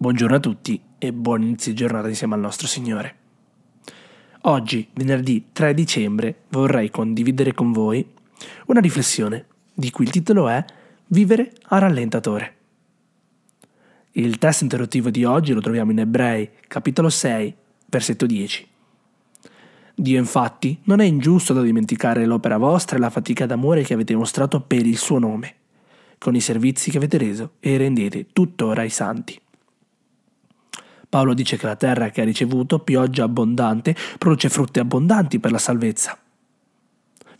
Buongiorno a tutti e buon inizio di giornata insieme al nostro Signore. Oggi, venerdì 3 dicembre, vorrei condividere con voi una riflessione di cui il titolo è Vivere a rallentatore. Il testo interrottivo di oggi lo troviamo in Ebrei, capitolo 6, versetto 10. Dio infatti non è ingiusto da dimenticare l'opera vostra e la fatica d'amore che avete mostrato per il suo nome, con i servizi che avete reso e rendete tuttora ai santi. Paolo dice che la terra che ha ricevuto pioggia abbondante produce frutti abbondanti per la salvezza.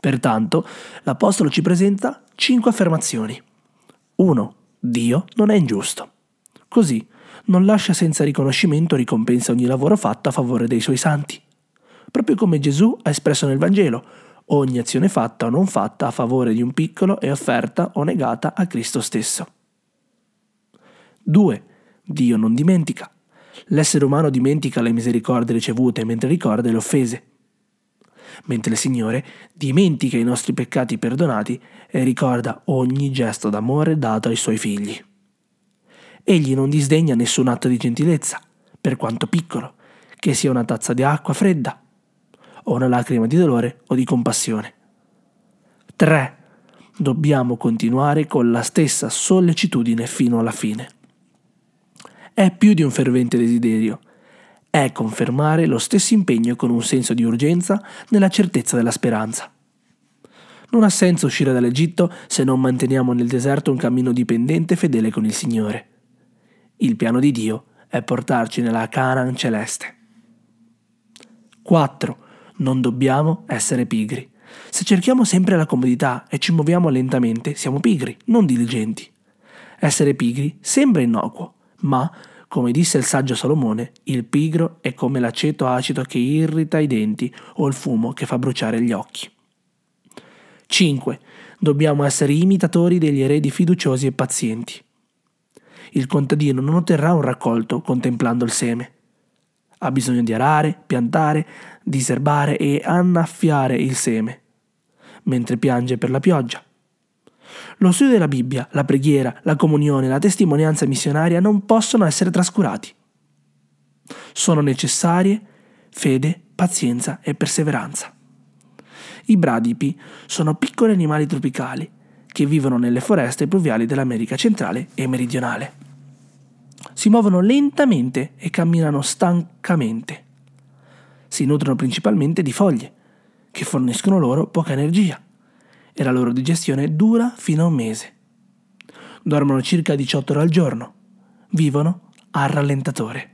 Pertanto, l'Apostolo ci presenta cinque affermazioni. 1. Dio non è ingiusto. Così non lascia senza riconoscimento o ricompensa ogni lavoro fatto a favore dei suoi santi. Proprio come Gesù ha espresso nel Vangelo, ogni azione fatta o non fatta a favore di un piccolo è offerta o negata a Cristo stesso. 2. Dio non dimentica. L'essere umano dimentica le misericordie ricevute mentre ricorda le offese. Mentre il Signore dimentica i nostri peccati perdonati e ricorda ogni gesto d'amore dato ai suoi figli. Egli non disdegna nessun atto di gentilezza, per quanto piccolo, che sia una tazza di acqua fredda, o una lacrima di dolore o di compassione. 3. Dobbiamo continuare con la stessa sollecitudine fino alla fine è più di un fervente desiderio, è confermare lo stesso impegno con un senso di urgenza nella certezza della speranza. Non ha senso uscire dall'Egitto se non manteniamo nel deserto un cammino dipendente e fedele con il Signore. Il piano di Dio è portarci nella Canaan celeste. 4. Non dobbiamo essere pigri. Se cerchiamo sempre la comodità e ci muoviamo lentamente, siamo pigri, non diligenti. Essere pigri sembra innocuo, ma, come disse il saggio Salomone, il pigro è come l'aceto acido che irrita i denti o il fumo che fa bruciare gli occhi. 5. Dobbiamo essere imitatori degli eredi fiduciosi e pazienti. Il contadino non otterrà un raccolto contemplando il seme. Ha bisogno di arare, piantare, diserbare e annaffiare il seme, mentre piange per la pioggia. Lo studio della Bibbia, la preghiera, la comunione, la testimonianza missionaria non possono essere trascurati. Sono necessarie fede, pazienza e perseveranza. I bradipi sono piccoli animali tropicali che vivono nelle foreste pluviali dell'America centrale e meridionale. Si muovono lentamente e camminano stancamente. Si nutrono principalmente di foglie, che forniscono loro poca energia e la loro digestione dura fino a un mese. Dormono circa 18 ore al giorno. Vivono a rallentatore.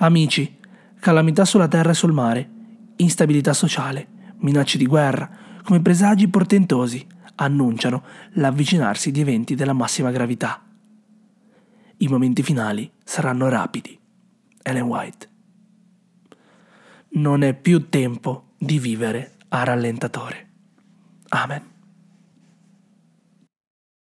Amici, calamità sulla terra e sul mare, instabilità sociale, minacce di guerra, come presagi portentosi, annunciano l'avvicinarsi di eventi della massima gravità. I momenti finali saranno rapidi. Ellen White. Non è più tempo di vivere a rallentatore. Amen.